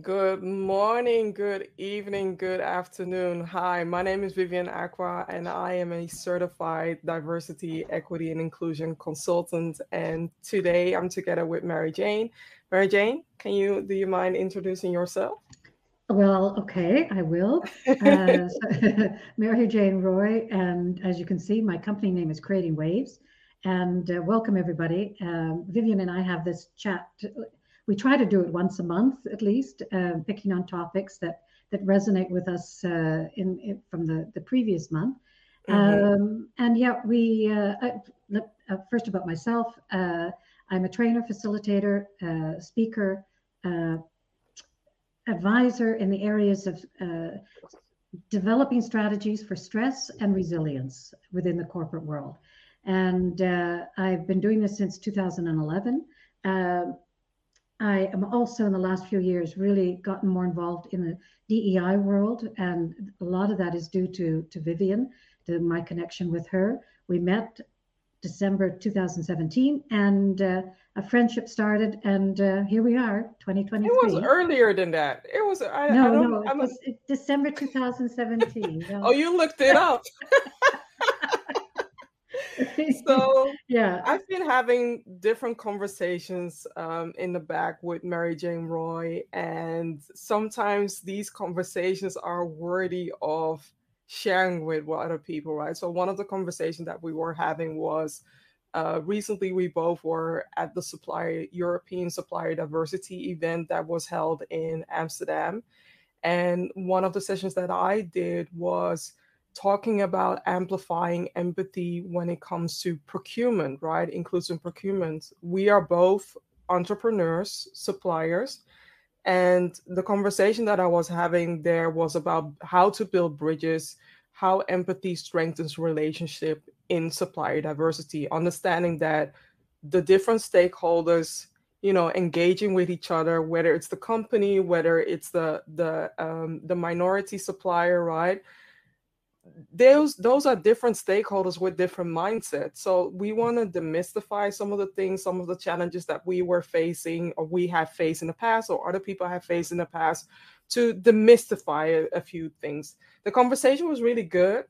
Good morning, good evening, good afternoon. Hi, my name is Vivian Acquah, and I am a certified diversity, equity, and inclusion consultant. And today I'm together with Mary Jane. Mary Jane, can you do you mind introducing yourself? Well, okay, I will. Uh, so, Mary Jane Roy, and as you can see, my company name is Creating Waves. And uh, welcome everybody. Um, Vivian and I have this chat we try to do it once a month at least, uh, picking on topics that that resonate with us uh, in, in, from the the previous month. Mm-hmm. Um, and yeah, we uh, uh first about myself. Uh, I'm a trainer, facilitator, uh, speaker, advisor in the areas of developing strategies for stress and resilience within the corporate world. And I've been doing this since 2011. I am also in the last few years really gotten more involved in the DEI world, and a lot of that is due to to Vivian, to my connection with her. We met December 2017, and uh, a friendship started, and uh, here we are, 2023. It was earlier than that. It was I, no, I no, it was December 2017. No. oh, you looked it up. so yeah. I've been having different conversations um, in the back with mary jane roy and sometimes these conversations are worthy of sharing with other people right? So one of the conversations that we were having was uh, recently we both were at the supplier european supplier diversity event that was held in amsterdam and one of the sessions that i did was talking about amplifying empathy when it comes to procurement, right? Inclusive procurement. We are both entrepreneurs, suppliers. And the conversation that I was having there was about how to build bridges, how empathy strengthens relationship in supplier diversity, understanding that the different stakeholders, you know, engaging with each other, whether it's the company, whether it's the the um, the minority supplier, right? Those those are different stakeholders with different mindsets. So we want to demystify some of the things some of the challenges that we were facing or we have faced in the past or other people have faced in the past to demystify a, a few things. The conversation was really good.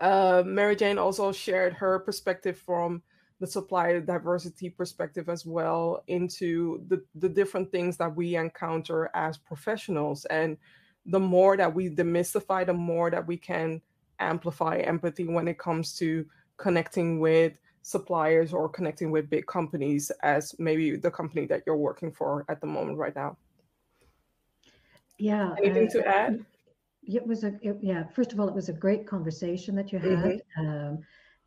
Uh, mary jane also shared her perspective from the supplier diversity perspective as well into the, the different things that we encounter as professionals. And the more that we demystify the more that we can amplify empathy when it comes to connecting with suppliers or connecting with big companies as maybe the company that you're working for at the moment right now? Yeah anything to add? it was a it, yeah first of all it was a great conversation that you had mm-hmm. um,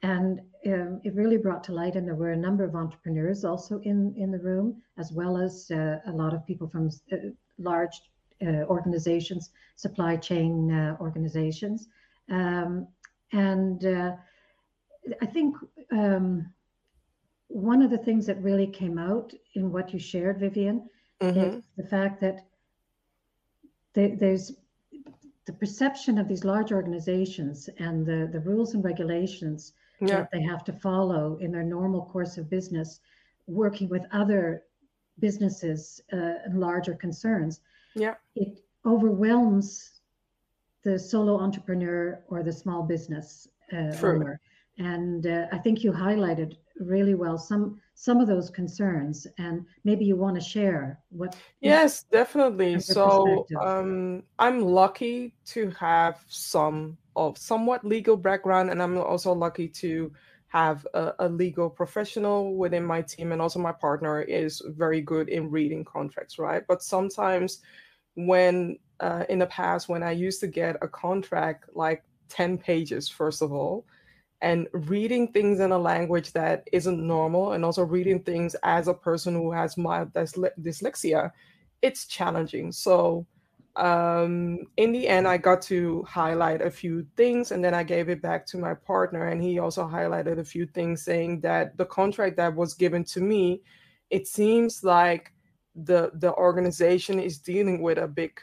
and um, it really brought to light and there were a number of entrepreneurs also in in the room as well as uh, a lot of people from uh, large uh, organizations supply chain uh, organizations um, and uh, I think um, one of the things that really came out in what you shared, Vivian, mm-hmm. is the fact that there's the perception of these large organizations and the, the rules and regulations yeah. that they have to follow in their normal course of business, working with other businesses uh, and larger concerns. Yeah. It overwhelms the solo entrepreneur or the small business uh, owner. And uh, I think you highlighted really well some some of those concerns, and maybe you want to share what. Yes, definitely. So um, I'm lucky to have some of somewhat legal background, and I'm also lucky to have a, a, legal professional within my team and also my partner is very good in reading contracts right but sometimes when uh, in the past when I used to get a contract like 10 pages, first of all, and reading things in a language that isn't normal, and also reading things as a person who has mild dyslexia, it's challenging. So, um, in the end, I got to highlight a few things, and then I gave it back to my partner, and he also highlighted a few things, saying that the contract that was given to me, it seems like the the organization is dealing with a big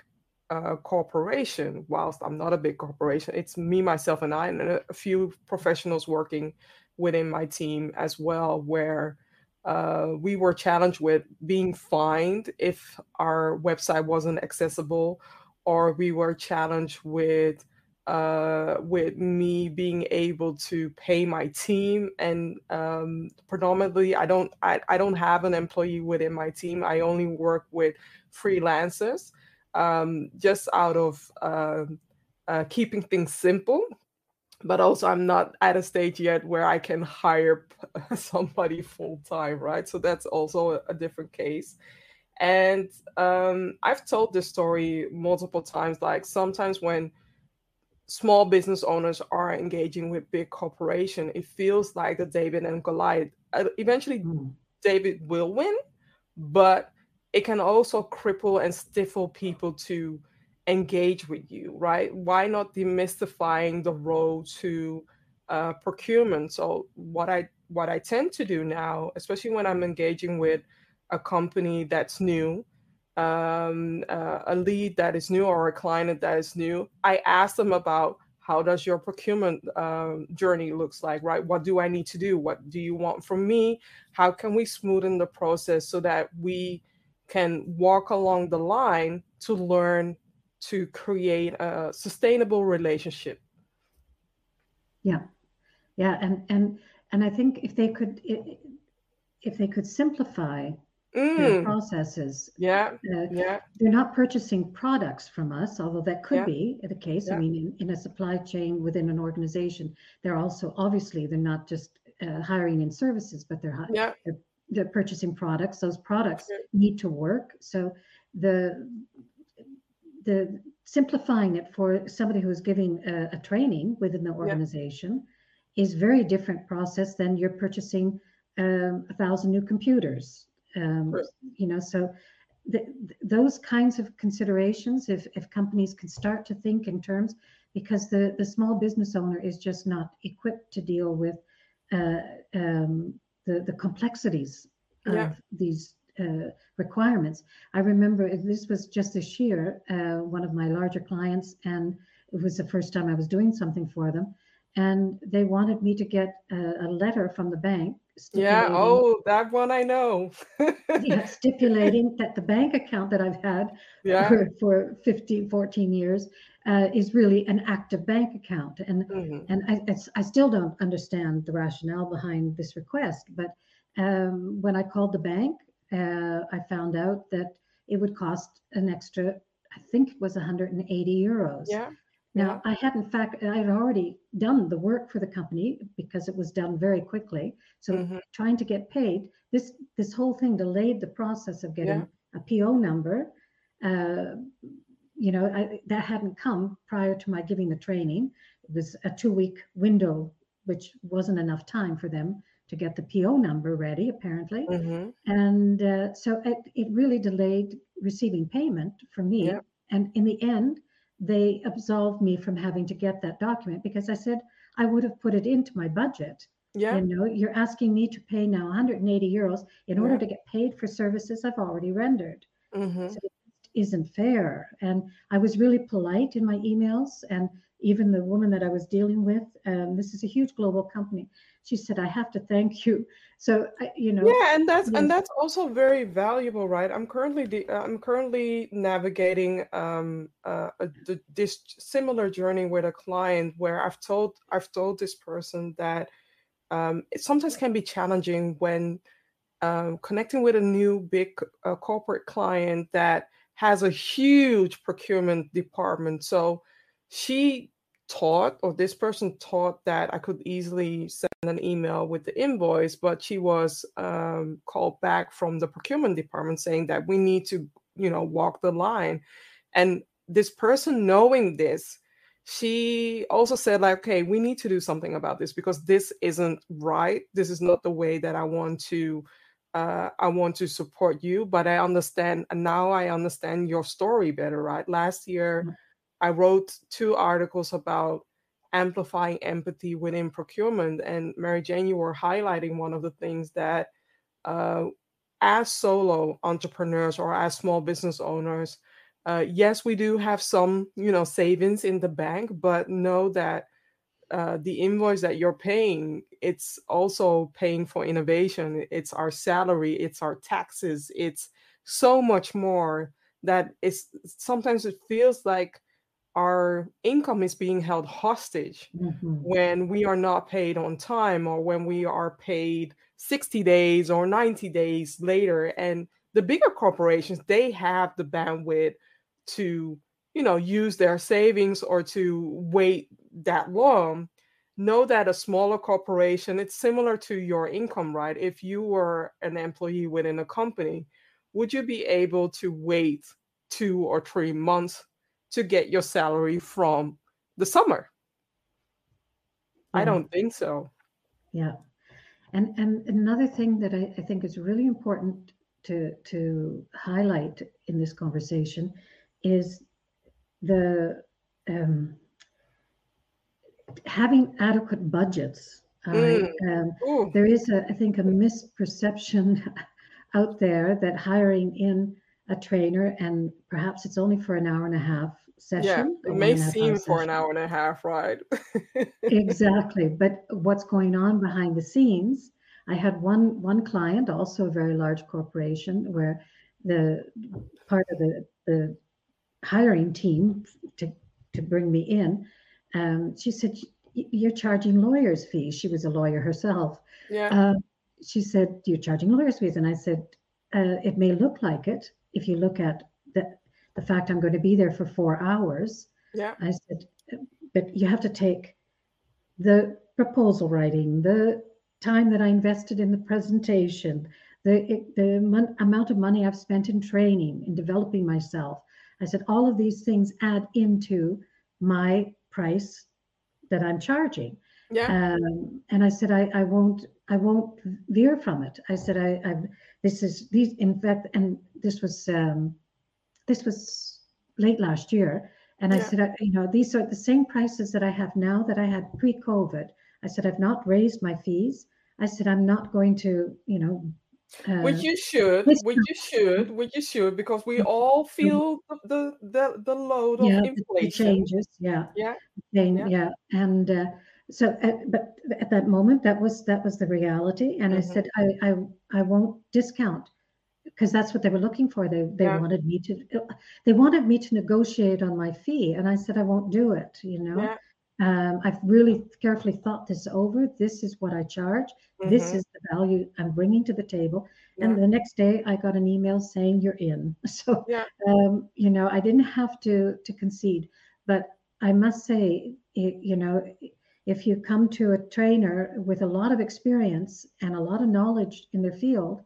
uh, corporation, whilst I'm not a big corporation, it's me, myself, and I, and a few professionals working within my team as well, where uh, we were challenged with being fined if our website wasn't accessible, or we were challenged with uh, with me being able to pay my team and um, predominantly I don't I, I don't have an employee within my team. I only work with freelancers um, just out of uh, uh, keeping things simple. But also i'm not at a stage yet where i can hire somebody full time right? So that's also a, different case. And um, i've told this story multiple times like sometimes when small business owners are engaging with big corporation it feels like the david and goliath uh, eventually mm. david will win but it can also cripple and stifle people to engage with you, right? Why not demystifying the role to uh, procurement? So what I what I tend to do now, especially when I'm engaging with a company that's new, um, uh, a lead that is new or a client that is new, I ask them about how does your procurement um, journey looks like, right? What do I need to do? What do you want from me? How can we smoothen the process so that we can walk along the line to learn to create a sustainable relationship yeah yeah and and and i think if they could if they could simplify mm. their processes yeah uh, yeah they're not purchasing products from us although that could yeah. be the case yeah. i mean in, in, a supply chain within an organization they're also obviously they're not just uh, hiring in services but they're, yeah. they're they're purchasing products those products need to work so the the simplifying it for somebody who's giving a, a training within the organization yeah. is very different process than you're purchasing um, a thousand new computers. Um, right. You know, so the, those kinds of considerations, if, if companies can start to think in terms, because the, the small business owner is just not equipped to deal with uh, um, the, the complexities of yeah. these uh, requirements. I remember this was just this year, uh, one of my larger clients, and it was the first time I was doing something for them. And they wanted me to get a, a letter from the bank. Yeah, oh, that one I know. yeah, stipulating that the bank account that I've had yeah. for, for 15, 14 years uh, is really an active bank account. And, mm-hmm. and I, I still don't understand the rationale behind this request. But um, when I called the bank, uh, I found out that it would cost an extra, I think it was 180 euros. Yeah. Now, yeah. I had, in fact, I had already done the work for the company because it was done very quickly. So, mm-hmm. trying to get paid, this this whole thing delayed the process of getting yeah. a PO number. Uh, you know, I, that hadn't come prior to my giving the training. It was a two week window, which wasn't enough time for them to get the PO number ready, apparently. Mm-hmm. And uh, so it, it really delayed receiving payment from me. Yep. And in the end, they absolved me from having to get that document because I said I would have put it into my budget. Yeah. You know, you're asking me to pay now 180 euros in order to get paid for services I've already rendered. Mm-hmm. So isn't fair. And I was really polite in my emails and even the woman that I was dealing with, um, this is a huge global company she said, I have to thank you. So, you know. Yeah, and that's yes. and that's also very valuable, right? I'm currently I'm currently navigating um, uh, a, this similar journey with a client where I've told I've told this person that um, it sometimes can be challenging when um, connecting with a new big uh, corporate client that has a huge procurement department. So she taught or this person taught that I could easily send an email with the invoice, but she was um, called back from the procurement department saying that we need to, you know, walk the line. And this person knowing this, she also said like, okay, we need to do something about this because this isn't right. This is not the way that I want to uh, I want to support you, but I understand and now I understand your story better, right? Last year, mm-hmm I wrote two articles about amplifying empathy within procurement. And Mary Jane, you were highlighting one of the things that uh, as solo entrepreneurs or as small business owners, uh, yes, we do have some, you know, savings in the bank, but know that uh, the invoice that you're paying it's also paying for innovation it's our salary it's our taxes it's so much more that it's sometimes it feels like our income is being held hostage mm-hmm. when we are not paid on time or when we are paid 60 days or 90 days later and the bigger corporations they have the bandwidth to you know use their savings or to wait that long know that a smaller corporation it's similar to your income right? If you were an employee within a company would you be able to wait two or three months to get your salary from the summer? Yeah. i don't think so. Yeah. And and another thing that I, I think is really important to to highlight in this conversation is the um, having adequate budgets. Mm. Um, there is, a, I think, a misperception out there that hiring in a trainer and perhaps it's only for an hour and a half session. Yeah, it may seem for session. an hour and a half, right? exactly, but what's going on behind the scenes? I had one one client, also a very large corporation, where the part of the the hiring team to to bring me in, um, she said, "You're charging lawyers' fees." She was a lawyer herself. Yeah. Uh, she said, "You're charging lawyers' fees," and I said, uh, "It may look like it if you look at the the fact I'm going to be there for four hours." Yeah. I said, "But you have to take the proposal writing, the time that I invested in the presentation, the the mon- amount of money I've spent in training, in developing myself." I said, all of these things add into my price that I'm charging. Yeah. Um, and I said, I, I won't, I won't veer from it. I said, I, I, this is these, in fact, and this was, um, this was late last year. And I said, I, you know, these are the same prices that I have now that I had pre-COVID. I said, I've not raised my fees. I said, I'm not going to, you know, uh, which you should, which you should, which you should, because we all feel the the the, load yeah, of inflation. changes, yeah, yeah, yeah, yeah. and uh, so, uh, but at that moment, that was that was the reality, and mm-hmm. I said, I I I won't discount because that's what they were looking for. They they yeah. wanted me to they wanted me to negotiate on my fee, and I said I won't do it. You know. Yeah. Um, I've really carefully thought this over. This is what I charge. Mm-hmm. This is the value I'm bringing to the table. Yeah. And the next day, I got an email saying you're in. So, yeah. um, you know, I didn't have to to concede. But I must say, you know, if you come to a trainer with a lot of experience and a lot of knowledge in their field,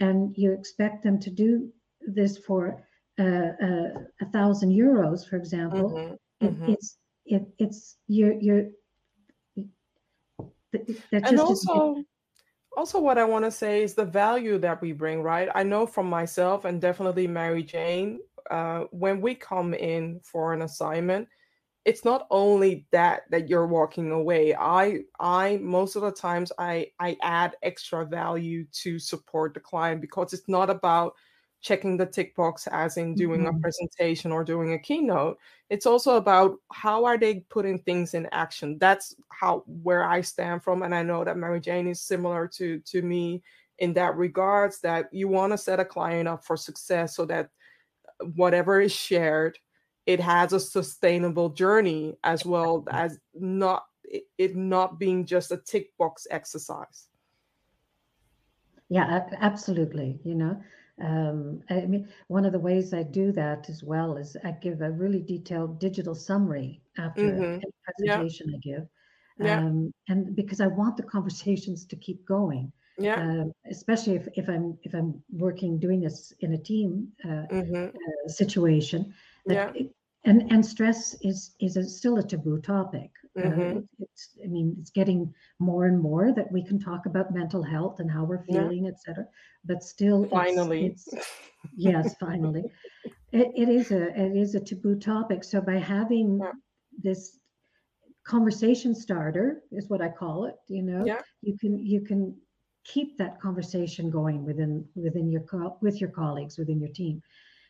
and you expect them to do this for uh, uh, a thousand euros, for example, mm-hmm. Mm-hmm. it's it, it's you're you're and also also what i want to say is the value that we bring right? I know from myself and definitely mary jane uh, when we come in for an assignment it's not only that that you're walking away. I i most of the times i i add extra value to support the client because it's not about checking the tick box as in doing mm-hmm. a presentation or doing a keynote it's also about how are they putting things in action. That's how where i stand from and i know that mary jane is similar to to me in that regards that you want to set a client up for success so that whatever is shared it has a sustainable journey as well as not it not being just a tick box exercise. Yeah absolutely you know um, I mean, one of the ways I do that as well is I give a really detailed digital summary after mm-hmm. any presentation yeah. I give. Yeah. Um, and because I want the conversations to keep going. Yeah. Um, especially if, if I'm if I'm working doing this in a team uh, mm-hmm. uh, situation. yeah. It, and and stress is is a, still a taboo topic. Uh, mm-hmm. Uh, it's I mean it's getting more and more that we can talk about mental health and how we're feeling, yeah. etc. But still, finally, it's, it's, yes, finally, it, it is a it is a taboo topic. So by having yeah. this conversation starter is what I call it. You know, yeah. you can you can keep that conversation going within within your co- with your colleagues within your team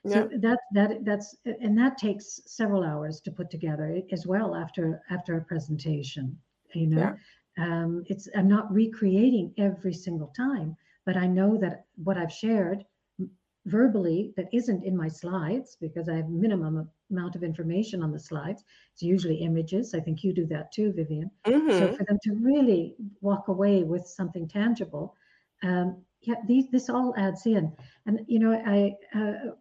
so that that that's and that takes several hours to put together as well after after a presentation You know, yeah. um, it's I'm not recreating every single time, but I know that what I've shared verbally that isn't in my slides because I have minimum amount of information on the slides. It's usually images. I think you do that too, Vivian. Mm-hmm. So for them to really walk away with something tangible, um, yeah, these, this all adds in. And you know, I uh,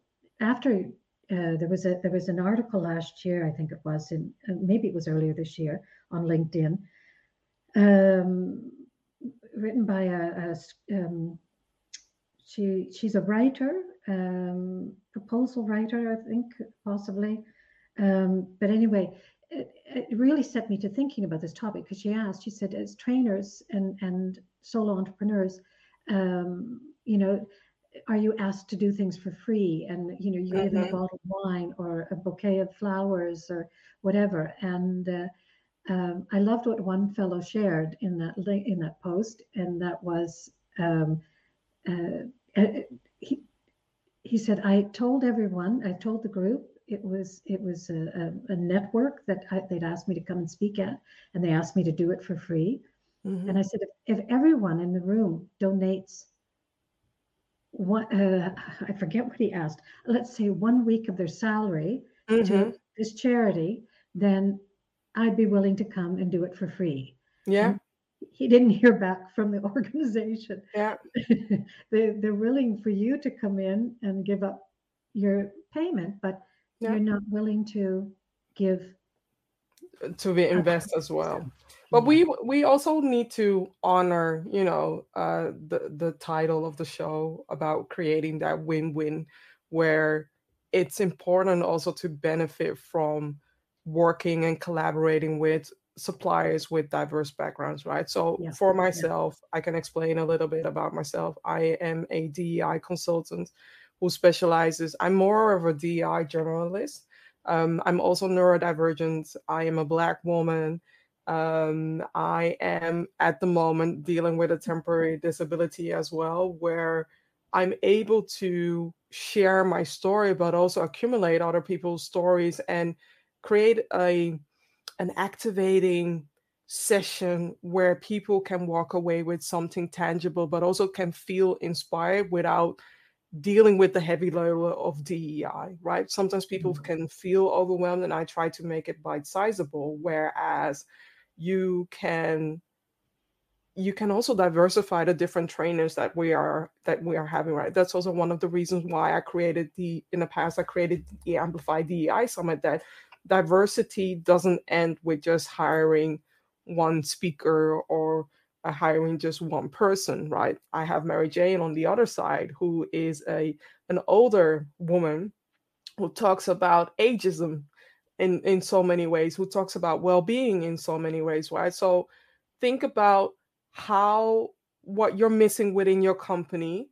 after uh, there was a there was an article last year, I think it was in uh, maybe it was earlier this year on LinkedIn, um, written by a, a um, she she's a writer, um, proposal writer, I think possibly. Um, but anyway, it, it, really set me to thinking about this topic because she asked. She said, as trainers and and solo entrepreneurs, um, you know, are you asked to do things for free? And you know, you mm-hmm. give a bottle of wine or a bouquet of flowers or whatever. And uh, um, I loved what one fellow shared in that in that post, and that was um, uh, uh, he, he said, I told everyone, I told the group, it was it was a, a, a network that I, they'd asked me to come and speak at, and they asked me to do it for free. Mm-hmm. And I said, if, if, everyone in the room donates one, uh, I forget what he asked, let's say one week of their salary mm-hmm. to this charity, then I'd be willing to come and do it for free. Yeah. And he didn't hear back from the organization. Yeah. they, they're willing for you to come in and give up your payment, but yeah. you're not willing to give to be invest as well. But we we also need to honor, you know, uh, the the title of the show about creating that win-win, where it's important also to benefit from working and collaborating with suppliers with diverse backgrounds, right? So for myself. I can explain a little bit about myself. I am a DEI consultant who specializes, I'm more of a DEI generalist. Um, I'm also neurodivergent. I am a Black woman. Um, I am at the moment dealing with a temporary disability as well, where I'm able to share my story, but also accumulate other people's stories and create a an activating session where people can walk away with something tangible, but also can feel inspired without dealing with the heavy load of DEI, right? Sometimes people mm-hmm. can feel overwhelmed, and I try to make it bite sizable, whereas you can you can also diversify the different trainers that we are that we are having right that's also one of the reasons why i created the in the past i created the amplify dei summit that diversity doesn't end with just hiring one speaker or hiring just one person, right? I have Mary Jane on the other side, who is a an older woman who talks about ageism in in so many ways, who talks about well-being in so many ways, right? So think about how what you're missing within your company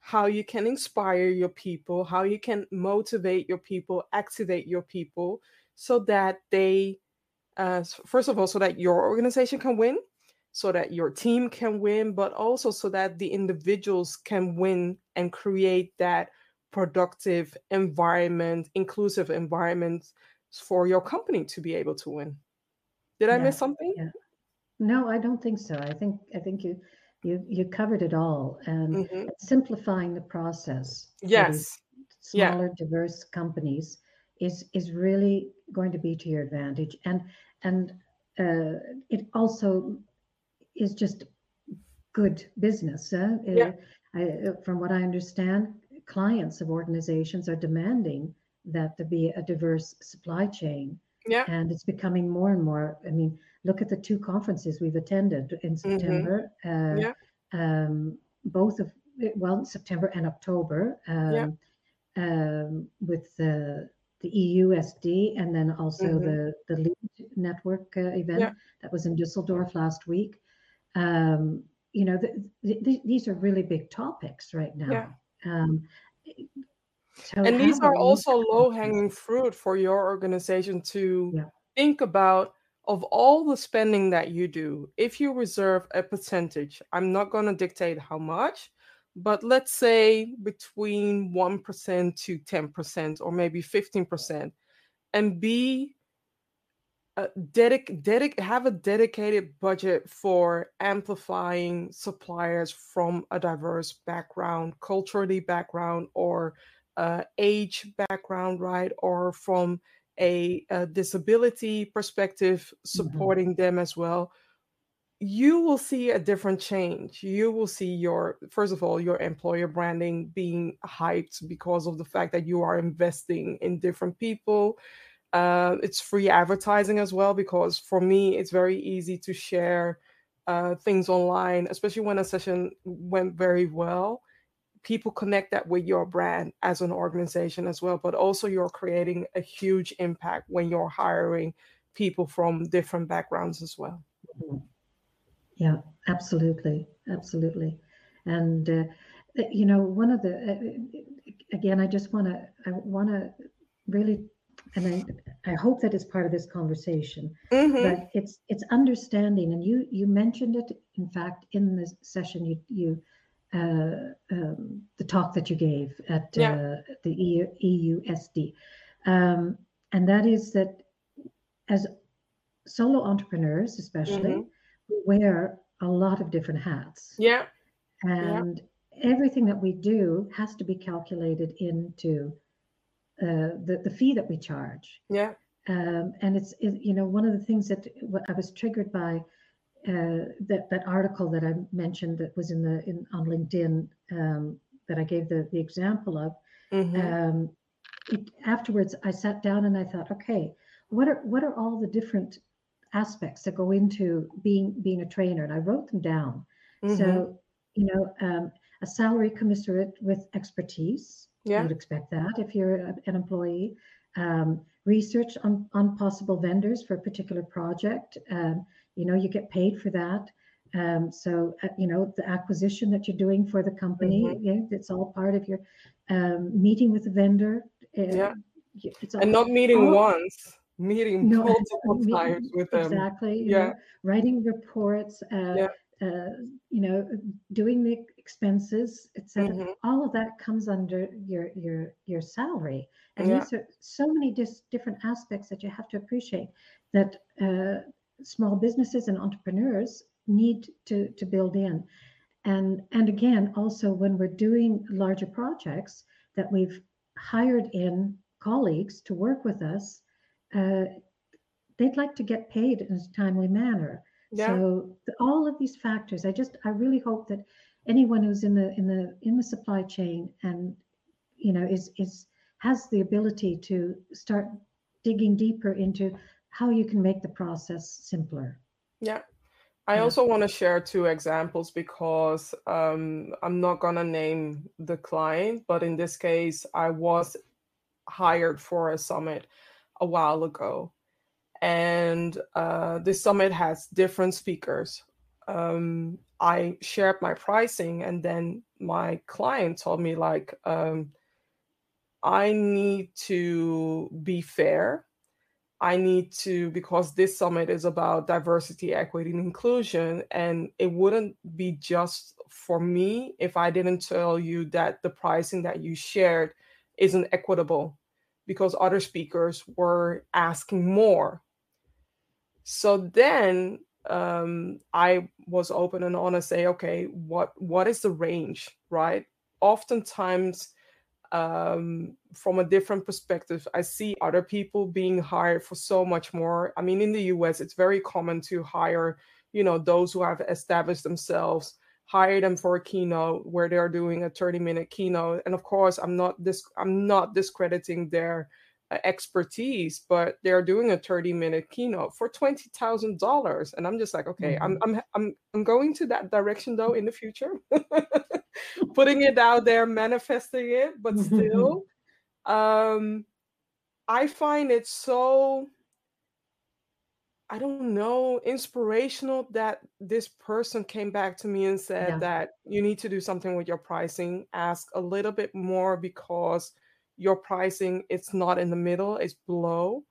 how you can inspire your people, how you can motivate your people, activate your people, so that they, uh, first of all, so that your organization can win, so that your team can win, but also so that the individuals can win and create that productive environment, inclusive environment for your company to be able to win. Did I miss something? Yeah. No, I don't think so. I think I think you you you covered it all and mm-hmm. simplifying the process. Yes. Smaller, yeah. diverse companies is is really going to be to your advantage and and uh, it also is just good business uh, yeah. I, from what i understand clients of organizations are demanding that there be a diverse supply chain yeah and it's becoming more and more i mean look at the two conferences we've attended in mm-hmm. september mm-hmm. uh, yeah. um, both of well september and october um, yeah. um, with the the EUSD and then also mm-hmm. the the LEAD network uh, event yeah. that was in Düsseldorf last week. Um, you know, the, the, these are really big topics right now. Yeah. Um, so and these are also low hanging fruit for your organization to yeah. think about of all the spending that you do if you reserve a percentage i'm not going to dictate how much but let's say between 1% to 10% or maybe 15% and be uh, dedic- dedic- have a dedicated budget for amplifying suppliers from a diverse background, culturally background, or uh, age background, right? Or from a, a disability perspective, mm-hmm. supporting mm-hmm. them as well. You will see a different change. You will see your, first of all, your employer branding being hyped because of the fact that you are investing in different people uh, it's free advertising as well because for me, it's very easy to share uh, things online, especially when a session went very well. People connect that with your brand as an organization as well, but also you're creating a huge impact when you're hiring people from different backgrounds as well. Mm-hmm. Yeah, absolutely, absolutely, and uh, you know, one of the uh, again, I just want to I want to really and I, I hope that is part of this conversation mm-hmm. but it's it's understanding and you you mentioned it in fact in the session you you uh, um, the talk that you gave at yeah. uh, the EU, EUSD um, and that is that as solo entrepreneurs especially mm-hmm. wear a lot of different hats yeah and yeah. everything that we do has to be calculated into uh, the the fee that we charge. Yeah. Um, and it's it, you know one of the things that I was triggered by uh, that that article that I mentioned that was in the in on LinkedIn um, that I gave the the example of. Mm-hmm. Um, it, afterwards, I sat down and I thought, okay, what are what are all the different aspects that go into being being a trainer? And I wrote them down. Mm-hmm. So you know, um, a salary commensurate with expertise. Yeah. You'd expect that if you're an employee. Um, research on, on possible vendors for a particular project. Um, you know, you get paid for that. Um, so, uh, you know, the acquisition that you're doing for the company, mm-hmm. yeah, it's all part of your um, meeting with the vendor. Uh, yeah. It's all, and not meeting all, once, meeting no, multiple meeting, times with them. Exactly. Yeah. Know, writing reports, uh, yeah. Uh, you know, doing the expenses, etc. Mm-hmm. All of that comes under your your your salary, and yeah. these are so many dis- different aspects that you have to appreciate that uh, small businesses and entrepreneurs need to to build in, and and again, also when we're doing larger projects that we've hired in colleagues to work with us, uh, they'd like to get paid in a timely manner. Yeah. So the, all of these factors, I just, I really hope that anyone who's in the in the in the supply chain and you know is is has the ability to start digging deeper into how you can make the process simpler. Yeah. I also want to share two examples because um, I'm not going to name the client, but in this case, I was hired for a summit a while ago and uh, this summit has different speakers. Um, I shared my pricing, and then my client told me like, um, I need to be fair. I need to because this summit is about diversity, equity, and inclusion, and it wouldn't be just for me if I didn't tell you that the pricing that you shared isn't equitable because other speakers were asking more so then um, I was open and honest, say, okay, what what is the range, right? Oftentimes, um, from a different perspective, I see other people being hired for so much more. I mean, in the U.S., it's very common to hire, you know, those who have established themselves, hire them for a keynote where they are doing a 30-minute keynote, and of course, I'm not this, I'm not discrediting their expertise, but they're doing a 30 minute keynote for $20,000. And I'm just like, okay, mm-hmm. I'm, I'm, I'm, I'm going to that direction though in the future, putting it out there, manifesting it, but still, um, I find it so, I don't know, inspirational that this person came back to me and said yeah. that you need to do something with your pricing, ask a little bit more because your pricing it's not in the middle it's below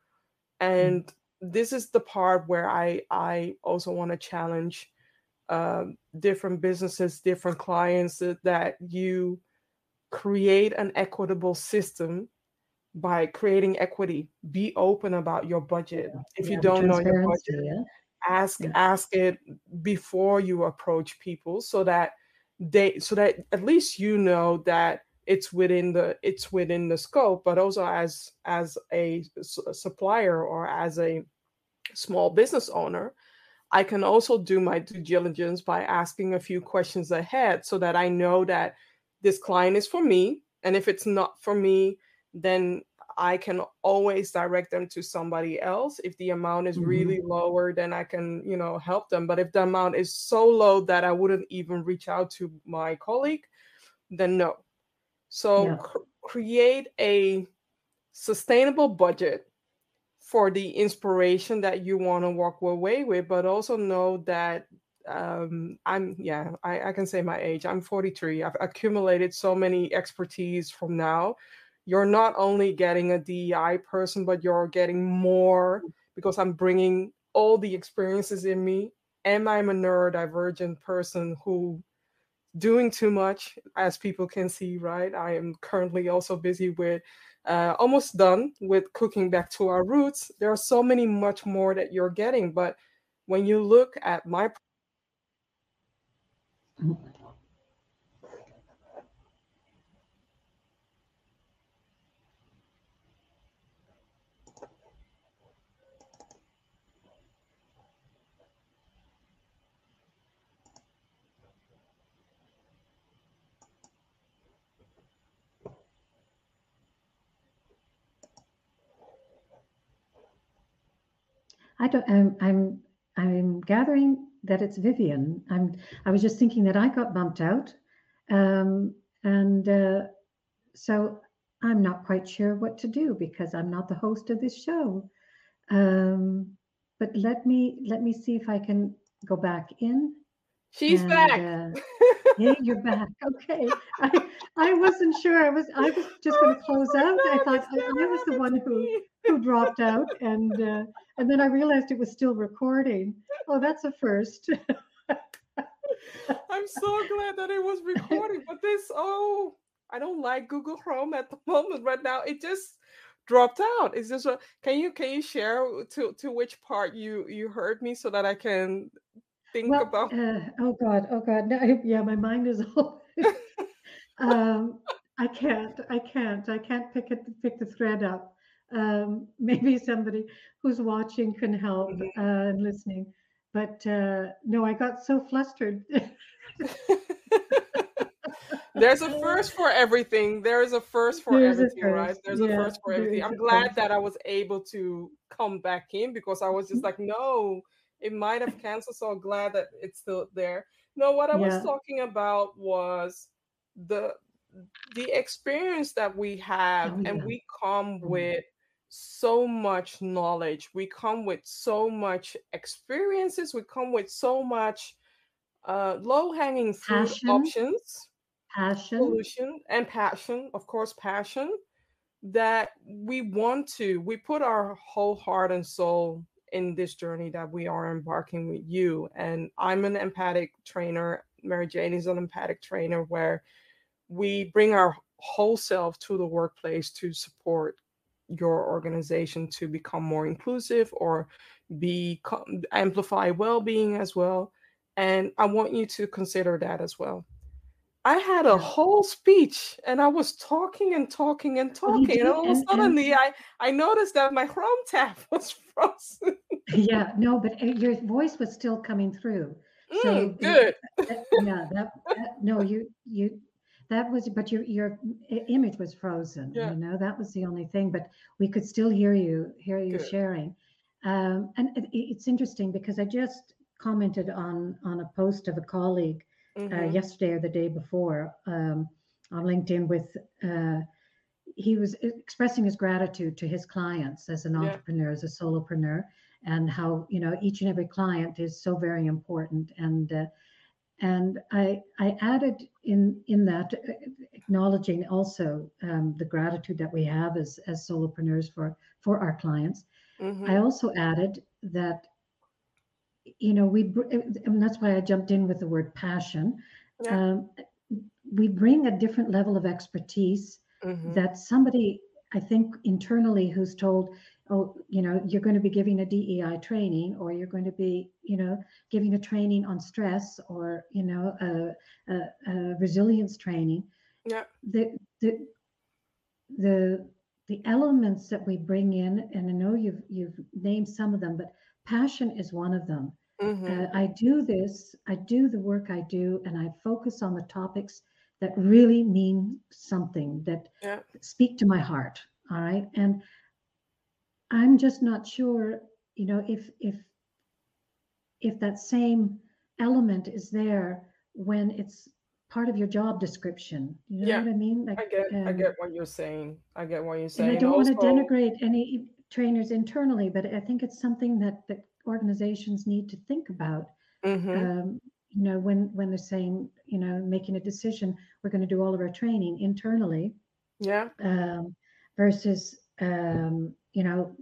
mm. and mm-hmm. this is the part where i i also want to challenge um, different businesses different clients that, that you create an equitable system by creating equity be open about your budget yeah. if yeah, you don't know your budget yeah. ask ask it before you approach people so that they so that at least you know that it's within the it's within the scope but also as as a, supplier or as a small business owner I can also do my due diligence by asking a few questions ahead so that I know that this client is for me. And if it's not for me, then I can always direct them to somebody else. If the amount is mm-hmm. really lower, then I can, you know, help them. But if the amount is so low that I wouldn't even reach out to my colleague, then no. So yeah. cr- create a sustainable budget for the inspiration that you want to walk away with, but also know that um, I'm yeah, I, I can say my age. I'm 43. I've accumulated so many expertise from now. You're not only getting a DEI person, but you're getting more because I'm bringing all the experiences in me, and I'm a neurodivergent person who doing too much, as people can see. Right, I am currently also busy with uh, almost done with cooking back to our roots. There are so many much more that you're getting, but when you look at my I don't. I'm. I'm. I'm gathering that it's Vivian. I'm. I was just thinking that I got bumped out, um, and uh, so I'm not quite sure what to do because I'm not the host of this show. Um, but let me let me see if I can go back in. She's and, back. Uh, yeah, you're back. Okay. I, I wasn't sure. I was I was just going to close out. I thought I, I was the one who who dropped out, and uh, and then I realized it was still recording. Oh, that's a first. I'm so glad that it was recording, but this oh, I don't like Google Chrome at the moment right now. It just dropped out. Is this a, can you can you share to to which part you you heard me so that I can think well, about? Uh, oh God, oh God, no, yeah, my mind is all. um, I can't, I can't, I can't pick it, pick the thread up um, maybe somebody who's watching can help mm-hmm. uh, and listening. But uh, no, I got so flustered. There's a first for everything. There is a first for There's everything, first. right? There's yeah, a first for everything. I'm glad that I was able to come back in because I was just like, no, it might have canceled. So I'm glad that it's still there. No, what I yeah. was talking about was the the experience that we have, oh, yeah. and we come mm-hmm. with so much knowledge. We come with so much experiences. We come with so much uh, low hanging fruit options, passion, solution, and passion. Of course, passion that we want to. We put our whole heart and soul in this journey that we are embarking with you. And I'm an empathic trainer. Mary Jane is an empathic trainer where we bring our whole self to the workplace to support your organization to become more inclusive or be amplify well-being as well and i want you to consider that as well i had a whole speech and i was talking and talking and oh, talking and all of a sudden, i i noticed that my chrome tab was frozen yeah no but eh, your voice was still coming through so mm, good yeah that, that, no you you that was but your your image was frozen yeah. you know that was the only thing but we could still hear you hear you Good. sharing um, and it, it's interesting because i just commented on on a post of a colleague mm-hmm. uh, yesterday or the day before um, on linkedin with uh, he was expressing his gratitude to his clients as an yeah. entrepreneur as a solopreneur and how you know each and every client is so very important and uh, and I, I added in in that acknowledging also um, the gratitude that we have as as solopreneurs for for our clients. Mm-hmm. I also added that you know we and that's why I jumped in with the word passion. Yeah. Um, we bring a different level of expertise mm-hmm. that somebody I think internally who's told, oh, you know, you're going to be giving a DEI training, or you're going to be, you know, giving a training on stress, or you know, a, a, a resilience training. Yeah. The the the the elements that we bring in, and I know you've you've named some of them, but passion is one of them. Mm-hmm. Uh, I do this, I do the work I do, and I focus on the topics that really mean something that yeah. speak to my heart. All right. And I'm just not sure, you know, if if if that same element is there when it's part of your job description. You know yeah, what I mean? Like, I get, um, I get what you're saying. I get what you're saying. And I don't want to denigrate any trainers internally, but I think it's something that that organizations need to think about. Mm-hmm. Um, you know, when when they're saying, you know, making a decision, we're going to do all of our training internally. Yeah. Um, versus, um, you know,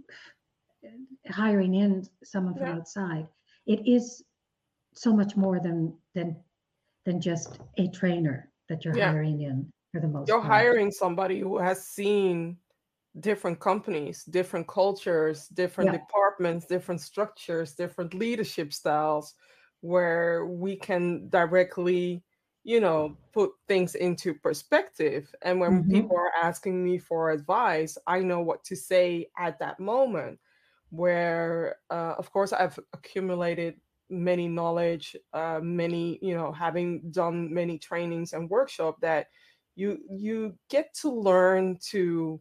hiring in someone from yeah. outside. It is so much more than than than just a trainer that you're yeah. hiring in for the most. You're part. hiring somebody who has seen different companies, different cultures, different yeah. departments, different structures, different leadership styles, where we can directly, you know, put things into perspective. And when mm-hmm. people are asking me for advice, I know what to say at that moment. Where, uh, of course, I've accumulated many knowledge, uh, many, you know, having done many trainings and workshop that you you get to learn to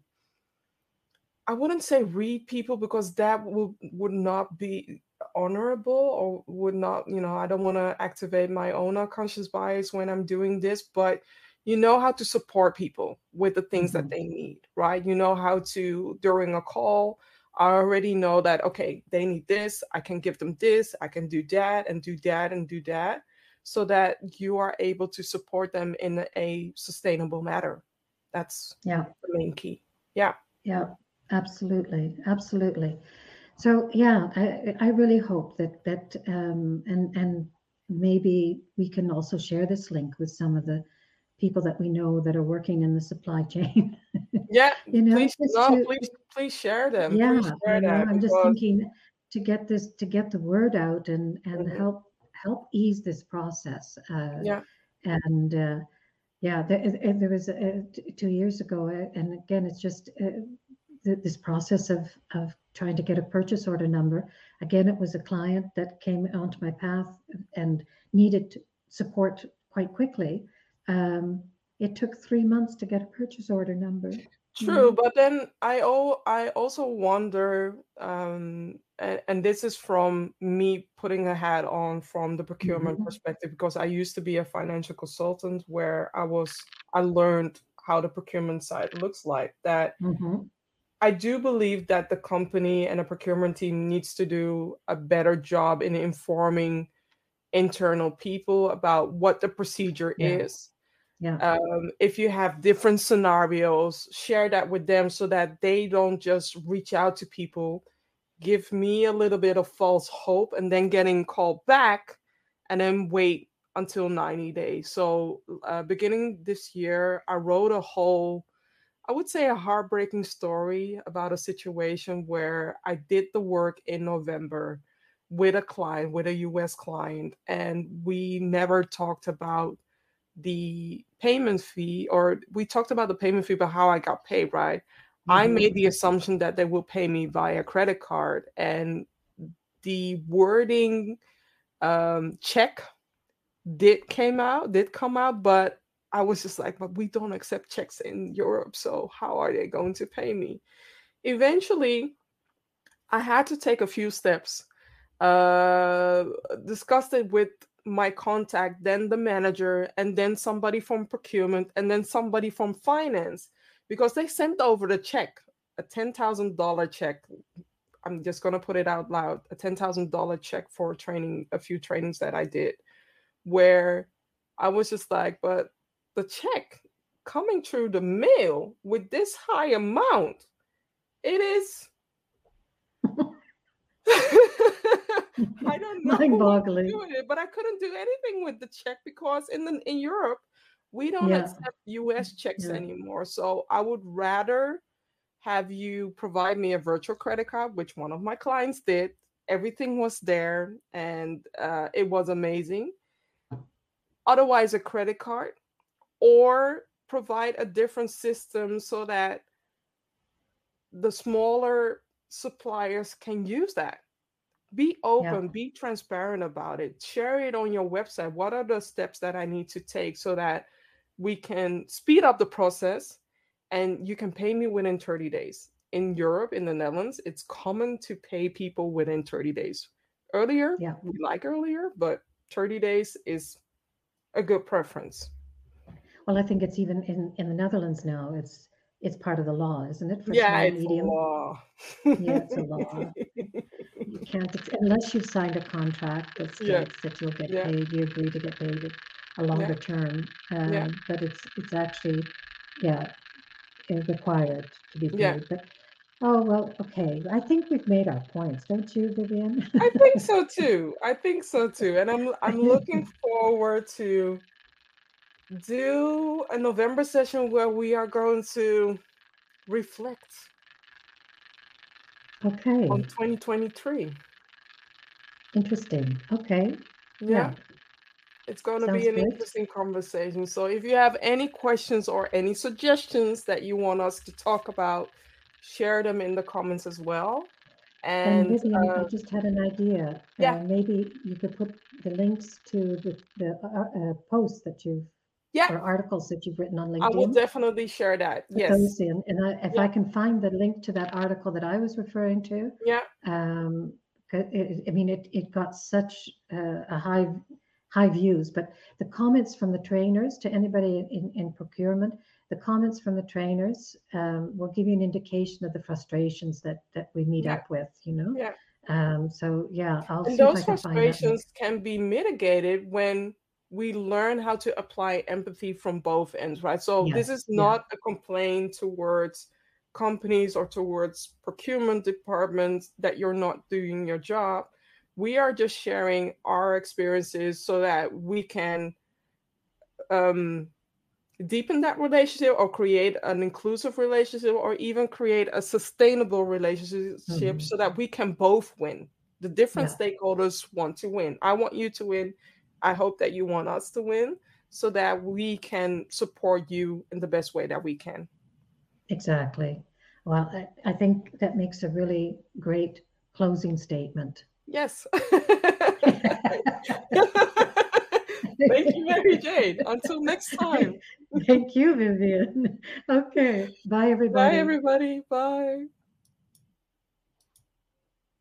I wouldn't say read people because that would would not be honorable or would not, you know, I don't want to activate my own unconscious bias when I'm doing this, but you know how to support people with the things mm-hmm. that they need, right? You know how to during a call, I already know that okay, they need this, I can give them this, I can do that and do that and do that so that you are able to support them in a sustainable manner. That's yeah the main key. Yeah. Yeah. Absolutely, absolutely. So yeah, I, I really hope that that um, and and maybe we can also share this link with some of the people that we know that are working in the supply chain. Yeah, you know, please, no, to, please, please share them. Yeah, share know, I'm because... just thinking to get this to get the word out and and mm-hmm. help help ease this process. Uh, yeah, and uh, yeah, there, there was uh, two years ago, uh, and again, it's just this process of, of trying to get a purchase order number. Again, it was a client that came onto my path and needed support quite quickly. Um, it took three months to get a purchase order number. True, but then I oh I also wonder, um, and, and this is from me putting a hat on from the procurement mm-hmm. perspective because I used to be a financial consultant where I was I learned how the procurement side looks like. That mm-hmm. I do believe that the company and the procurement team needs to do a better job in informing internal people about what the procedure yeah. is. Yeah. Um, if you have different scenarios, share that with them so that they don't just reach out to people, give me a little bit of false hope, and then getting called back and then wait until 90 days. So, uh, beginning this year, I wrote a whole I would say a heartbreaking story about a situation where I did the work in November with a client, with a US client, and we never talked about the payment fee, or we talked about the payment fee, but how I got paid, right? Mm-hmm. I made the assumption that they will pay me via credit card, and the wording um, check did came out, did come out, but I was just like, but we don't accept checks in Europe, so how are they going to pay me? Eventually, I had to take a few steps, uh, discussed it with my contact, then the manager, and then somebody from procurement, and then somebody from finance, because they sent over the check, a $10,000 check. I'm just going to put it out loud a $10,000 check for training, a few trainings that I did, where I was just like, but the check coming through the mail with this high amount, it is. I don't know. Mind-boggling. It, but I couldn't do anything with the check because in the in Europe we don't yeah. accept U.S. checks yeah. anymore. So I would rather have you provide me a virtual credit card, which one of my clients did. Everything was there and uh, it was amazing. Otherwise, a credit card or provide a different system so that the smaller suppliers can use that. Be open yeah. be transparent about it. Share it on your website. What are the steps that i need to take so that we can speed up the process and you can pay me within 30 days? In europe in the netherlands it's common to pay people within 30 days. Earlier yeah. we like earlier but 30 days is a good preference well i think it's even in in the netherlands now it's it's part of the law, isn't it? For yeah, it's medium? a law. yeah, it's a law. You can't unless you've signed a contract that states yeah. that you'll get yeah. paid. You agree to get paid a longer yeah. term, um, yeah. but it's it's actually yeah required to be paid. Yeah. But oh well, okay. I think we've made our points, don't you, Vivian? I think so too. I think so too, and I'm I'm looking forward to do a November session where we are going to reflect okay on 2023 interesting okay yeah, yeah. it's going to be an good. interesting conversation so if you have any questions or any suggestions that you want us to talk about share them in the comments as well and, and Vivian, uh, I just had an idea. Yeah. Uh, maybe you could put the links to the, the uh, uh posts that you've yeah. or articles that you've written on LinkedIn. I will definitely share that. Yes. In. And I, if yeah. I can find the link to that article that I was referring to, yeah. Um, it, I mean, it, it got such uh, a high high views, but the comments from the trainers to anybody in, in procurement, the comments from the trainers um, will give you an indication of the frustrations that that we meet yeah. up with, you know. Yeah. Um, so yeah, I'll and those frustrations can be mitigated when we learn how to apply empathy from both ends, right? So yes, this is not yeah. a complaint towards companies or towards procurement departments that you're not doing your job. We are just sharing our experiences so that we can um, deepen that relationship or create an inclusive relationship or even create a sustainable relationship mm-hmm. so that we can both win. The different yeah. stakeholders want to win. I want you to win I hope that you want us to win so that we can support you in the best way that we can. Exactly. Well, I, I think that makes a really great closing statement. Yes. Thank you, Mary Jane. Until next time. Thank you, Vivian. Okay. Bye, everybody. Bye, everybody. Bye.